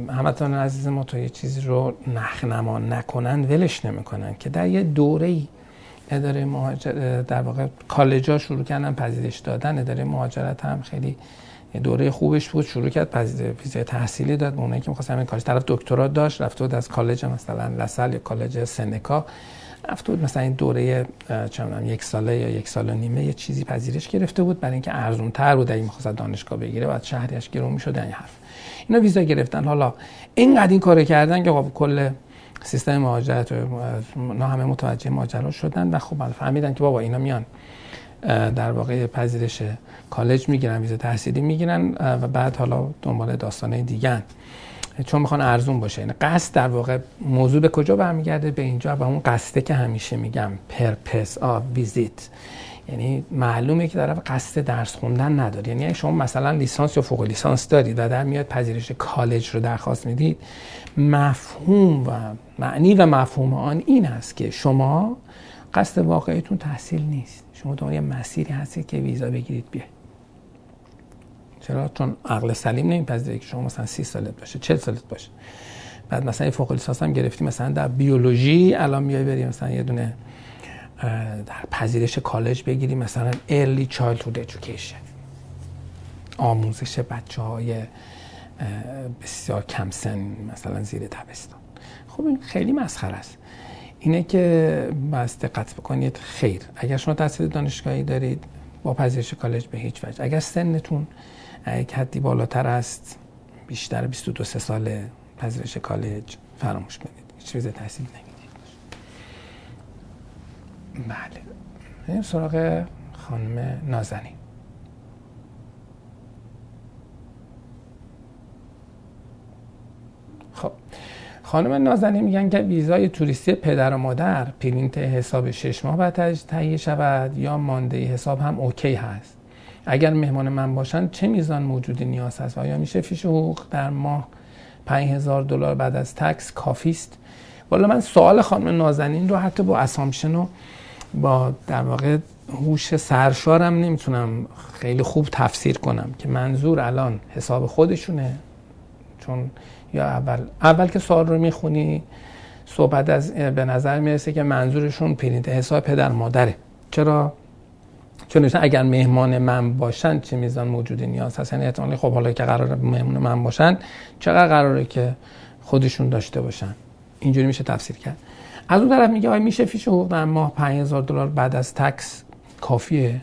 همتون عزیز ما تا یه چیزی رو نخنما نکنن ولش نمی‌کنن که در یه دوره ای اداره مهاجرت در واقع کالجا شروع کردن پذیرش دادن. اداره مهاجرت هم خیلی دوره خوبش بود. شروع کرد پذیرش تحصیلی داد به اونایی که می‌خواستن همین کالج طرف دکترا داشت رفته بود از کالج مثلا لسل یا کالج سنکا. رفته بود مثلا این دوره چه یک ساله یا یک سال و نیمه یه چیزی پذیرش گرفته بود برای اینکه ارزون بود. اگه می‌خواست دانشگاه بگیره بعد شهریش گرون می‌شد این حرف. اینا ویزا گرفتن. حالا اینقدر این کارو کردن که خب کل سیستم مهاجرت نه همه متوجه ماجرا شدن و خب فهمیدن که بابا اینا میان در واقع پذیرش کالج می‌گیرن ویزا تحصیلی می‌گیرن و بعد حالا دنبال داستانه دیگه چون می‌خوان ارزون باشه. یعنی قصد در واقع موضوع به کجا برمیگرده؟ به اینجا و اون قصده که همیشه میگم purpose of visit یعنی معلومه که طرف قصد درس خوندن نداره. یعنی شما مثلا لیسانس یا فوق لیسانس دارید و در میاد پذیرش کالج رو درخواست می‌دید مفهوم و معنی و مفهوم آن این است که شما قصد واقعیتون تحصیل نیست. شما دنبال مسیری هستید که ویزا بگیرید بیاید. چرا چون عقل سلیم نمیپذیره که شما مثلا 30 سالت باشه 40 سالت باشه. بعد مثلا فوق لیسانس هم گرفتی مثلا در بیولوژی الان میای بری مثلا یه دونه در پذیرش کالج بگیری مثلا early childhood education. آموزش بچه های بسیار کم سن مثلا زیر تبستان خب این خیلی مسخره است. اینه که بس دقت بکنید خیر. اگر شما تحصیل دانشگاهی دارید با پذیرش کالج به هیچ وجه. اگر سنتون یک حدی بالاتر است. بیشتر 22 سال پذیرش کالج فراموش کنید. هیچ چیز تحصیل نگید بله. این سراغ خانم نازنین. خب خانم نازنین میگن که ویزای توریستی پدر و مادر پرینت حساب شش ماه باید تهیه شود یا مانده حساب هم okay هست. اگر مهمان من باشن چه میزان موجود نیاز هست؟ و آیا میشه فیش حقوق در ماه 5000 دلار بعد از tax کافی است؟ والا من سوال خانم نازنین رو حتی با اسامشن و با در واقع هوش سرشارم نمی‌تونم خیلی خوب تفسیر کنم که منظور الان حساب خودشونه. چون یا اول اول که سوال رو می‌خونی صحبت از به نظر می‌رسه که منظورشون پرینت حساب پدر مادره. چرا؟ چون اگر مهمان من باشن چه میزان موجود نیاز هست؟ یعنی احتمالی خب حالا که قرار مهمون من باشن چقدر قراره که خودشون داشته باشن؟ اینجوری میشه تفسیر کرد. از اون طرف میگه آیا میشه فیش حقوق در ماه 5000 دلار بعد از تکس؟ کافیه.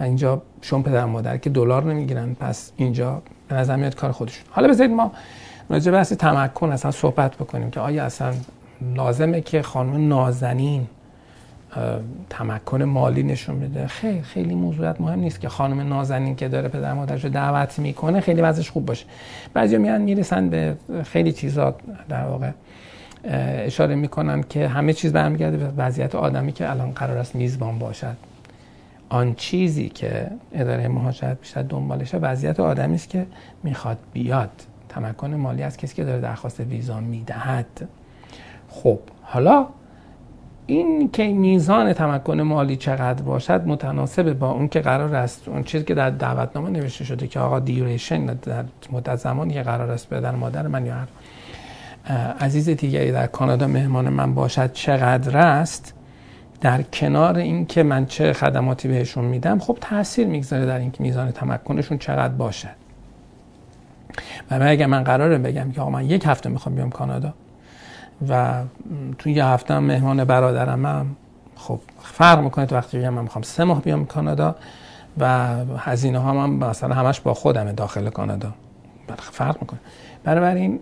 و اینجا شما پدر مادر که دلار نمی‌گیرن پس اینجا به نظر میاد کار خودشون. حالا بذارید ما راجع به تمکن اصلا صحبت بکنیم که آیا اصلا لازمه که خانم نازنین تمکن مالی نشون بده خیلی خیلی موضوعات مهم نیست که خانم نازنین که داره پدر مادرش رو دعوت می‌کنه خیلی وضعش خوب باشه. بعضی میان می‌رسن به خیلی چیزا در واقع اشاره می‌کنن که همه چیز برمیگرده به وضعیت آدمی که الان قرار است میزبان باشد. آن چیزی که اداره مهاجرت بیشتر دنبالشه وضعیت آدمی است که می‌خواد بیاد. تمکن مالی از کسی که داره درخواست ویزا می‌دهد. خب حالا این که میزان تمکن مالی چقدر باشد متناسب با اون که قرار است اون چیزی که در دعوتنامه نوشته شده که آقا دیوریشن در مدت زمانی که قرار است در مادر من یا هر عزیز دیگری در کانادا مهمان من باشد چقدر است در کنار این که من چه خدماتی بهشون میدم خب تاثیر می‌گذاره در اینکه میزان تمکنشون چقدر باشد. و اگر من قراره بگم که آقا من یک هفته می‌خوام بیام کانادا و تو یه هفته مهمان برادرم هم خب فرق می‌کنه. تو وقتی من می‌خوام سه ماه بیام کانادا و هزینه ها هم مثلا همش با خودمه داخل کانادا. فرق می‌کنه. برای این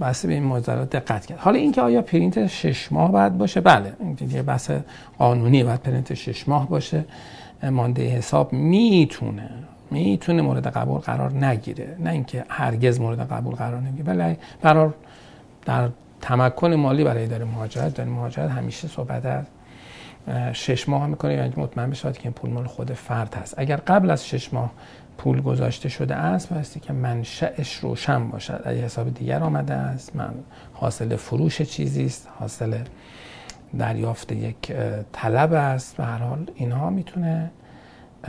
بحث به این موضوعات دقت کرد. حالا اینکه آیا پرینت شش ماه بعد باشه؟ بله. یه بحث قانونی باید پرینت شش ماه باشه. مانده حساب می‌تونه می‌تونه مورد قبول قرار نگیره. نه اینکه هرگز مورد قبول قرار نگیره. ولی قرار در تمکن مالی برای داره مهاجرت داره مهاجرت همیشه صحبت از شش ماه می‌کنه یعنی مطمئن بشید که این پول مال خود فرد هست. اگر قبل از شش ماه پول گذاشته شده است بایستی که منشأش روشن باشد. اگه حساب دیگر آمده است من حاصل فروش چیزی است حاصل دریافت یک طلب است. به هر حال اینها می‌تونه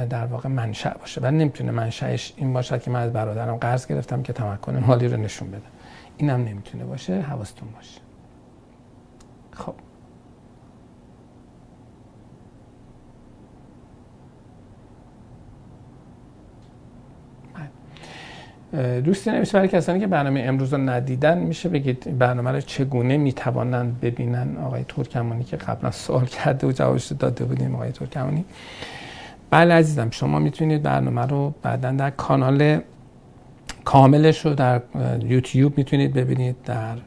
در واقع منشأ باشه. و نمی‌تونه منشأش این باشد که من از برادرم قرض گرفتم که تمکن مالی رو نشون بده. اینم نمی‌تونه باشه حواستون باشه. خب. دوستی نمیشه برای کسانی که برنامه امروز رو ندیدن میشه بگید برنامه رو چگونه می‌توانند ببینن؟ آقای ترکمانی که قبلا سوال کرده و جوابش داده بودیم آقای ترکمانی. بله عزیزم شما می‌تونید برنامه رو بعدا در کانال کاملش رو در یوتیوب می‌تونید ببینید در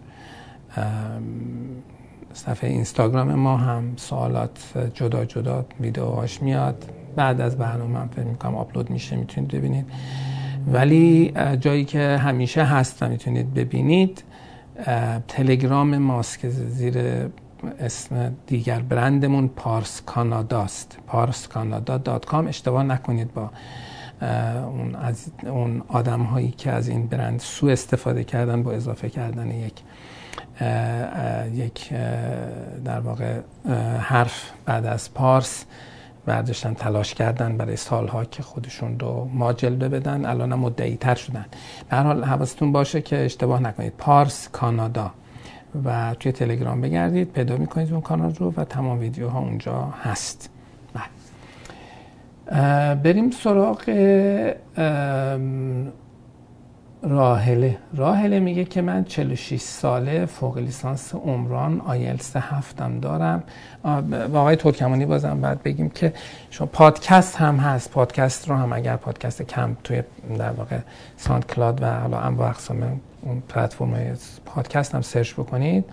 صفحه اینستاگرام ما هم سوالات جدا جدا ویدیوهاش میاد. بعد از برنامه هم فکر می‌کنم آپلود میشه می‌تونید ببینید. ولی جایی که همیشه هست می‌تونید ببینید تلگرام ماست که زیر اسم دیگر برندمون پارس کاناداست. پارس کانادا دات کام. اشتباه نکنید با اون از اون آدم هایی که از این برند سو استفاده کردن با اضافه کردن یک یک در واقع حرف بعد از پارس برداشتن تلاش کردن برای سالها که خودشون رو ما جلوه بدن الان هم مدعی تر شدن. به هر حال حواستون باشه که اشتباه نکنید. پارس کانادا. و توی تلگرام بگردید. پیدا می‌کنید اون کانال رو و تمام ویدیوها اونجا هست. بریم سراغ راهله راهله میگه که من 46 ساله فوق لیسانس عمران آیلتس هفتم دارم. با آقای ترکمانی بازم بعد بگیم که شما پادکست هم هست. پادکست رو هم اگر پادکست کم توی در واقع SoundCloud و حالا انواع اقسام اون پلتفرم پادکست هم سرچ بکنید.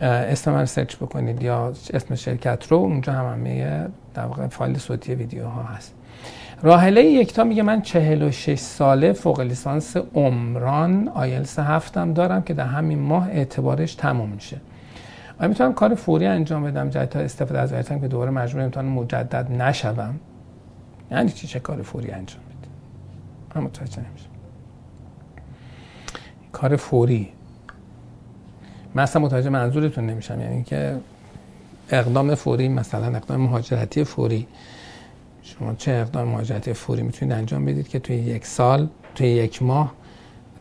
اسم من سرچ بکنید یا اسم شرکت رو. اونجا هم همه در واقع فایل صوتی ویدیو ها هست. راهله یکتا میگه من 46 ساله فوق لیسانس عمران آیلس هفتم دارم که در همین ماه اعتبارش تموم میشه. آیا می‌تونم کار فوری انجام بدم تا استفاده از آیلتم که دوباره مجبور امتحان مجدد نشوم. یعنی چی؟ چه کار فوری انجام بدم من متوجه نمیشم. کار فوری. من اصلا متوجه منظورتون نمیشم یعنی که اقدام فوری مثلا اقدام مهاجرتی فوری. شما چه اقدام مهاجرتی فوری می‌تونید انجام بدید که توی یک سال توی یک ماه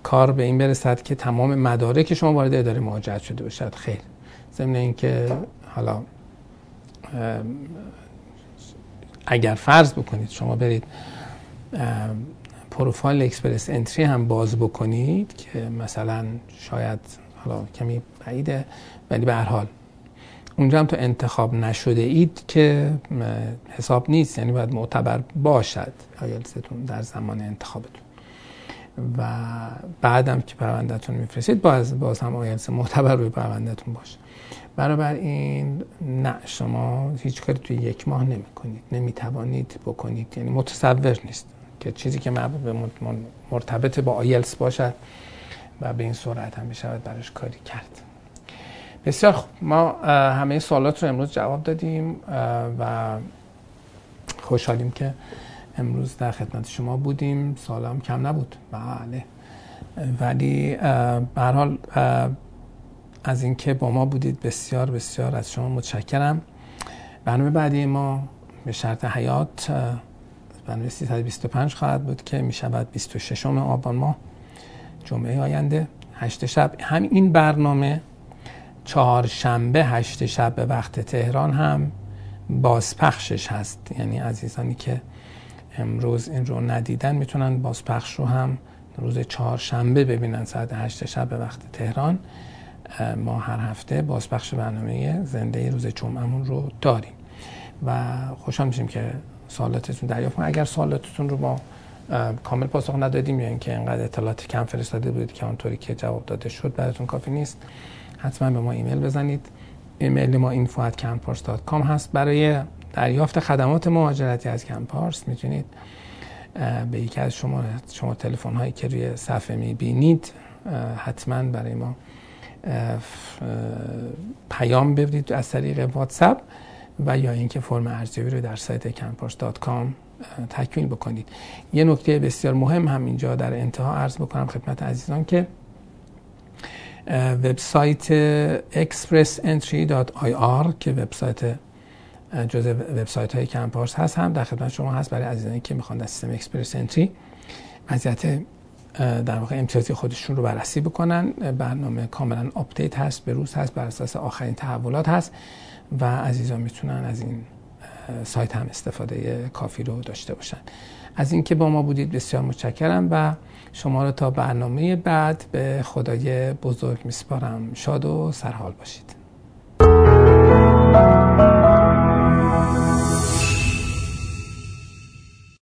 کار به این برسد که تمام مدارک شما وارد اداره مهاجرت شده باشد. خیر. ضمن اینکه حالا اگر فرض بکنید شما برید پروفایل اکسپرس انتری هم باز بکنید که مثلا شاید حالا کمی بعیده ولی به هر حال اونجا هم تو انتخاب نشده اید که حساب نیست یعنی باید معتبر باشد آیلتستون در زمان انتخابتون. و بعدم که پروندهتون میفرستید باز, باز هم آیلتس معتبر روی پروندهتون باشه. برابر این نه شما هیچ کاری توی یک ماه نمی کنید نمی توانید بکنید. یعنی متصور نیست که چیزی که مرتبط با آیلتس باشد و به این سرعت هم بشود براش کاری کرد. بسیار خوب. ما همه سوالات رو امروز جواب دادیم و خوشحالیم که امروز در خدمت شما بودیم. سوال هم کم نبود. بله. ولی به حال از اینکه با ما بودید بسیار بسیار از شما متشکرم. برنامه بعدی ما به شرط حیات برنامه 325 خواهد بود که می شود 26 آبان ماه جمعه آینده هشت شب. همین برنامه چهارشنبه هشت شب به وقت تهران هم بازپخشش هست. یعنی عزیزانی که امروز این رو ندیدن می‌تونن بازپخش رو هم روز چهارشنبه ببینن. ساعت هشت شب به وقت تهران ما هر هفته بازپخش برنامه زنده روز جمعمون رو داریم. و خوشحال میشیم که سوالاتتون دریافت اگر سوالاتتون رو ما کامل پاسخ ندادیم یا اینکه اینقدر اطلاعات کم فرستاده بودید که اونطوری که جواب داده شد براتون کافی نیست حتما به ما ایمیل بزنید. ایمیل ما info@campars.com هست. برای دریافت خدمات مهاجرتی از کمپارس می‌تونید به یکی از شما شما تلفن هایی که روی صفحه می‌بینید حتما برای ما پیام ببرید از طریق واتساپ و یا اینکه فرم ارزیابی رو در سایت campars.com تکمیل بکنید. یه نکته بسیار مهم هم اینجا در انتها عرض بکنم خدمت عزیزان که وبسایت expressentry.ir که وبسایت جزء وبسایت های کمپارس هست هم در خدمت شما هست برای عزیزانی که می‌خوان در سیستم اکسپرس انتری وضعیت در واقع امتیازی خودشون رو بررسی بکنن. برنامه کاملا update هست به روز هست بر اساس آخرین تحولات هست و عزیزان می‌تونن از این سایت هم استفاده کافی رو داشته باشن. از اینکه با ما بودید بسیار متشکرم و شما را تا برنامه بعد به خدای بزرگ میسپارم. شاد و سرحال باشید.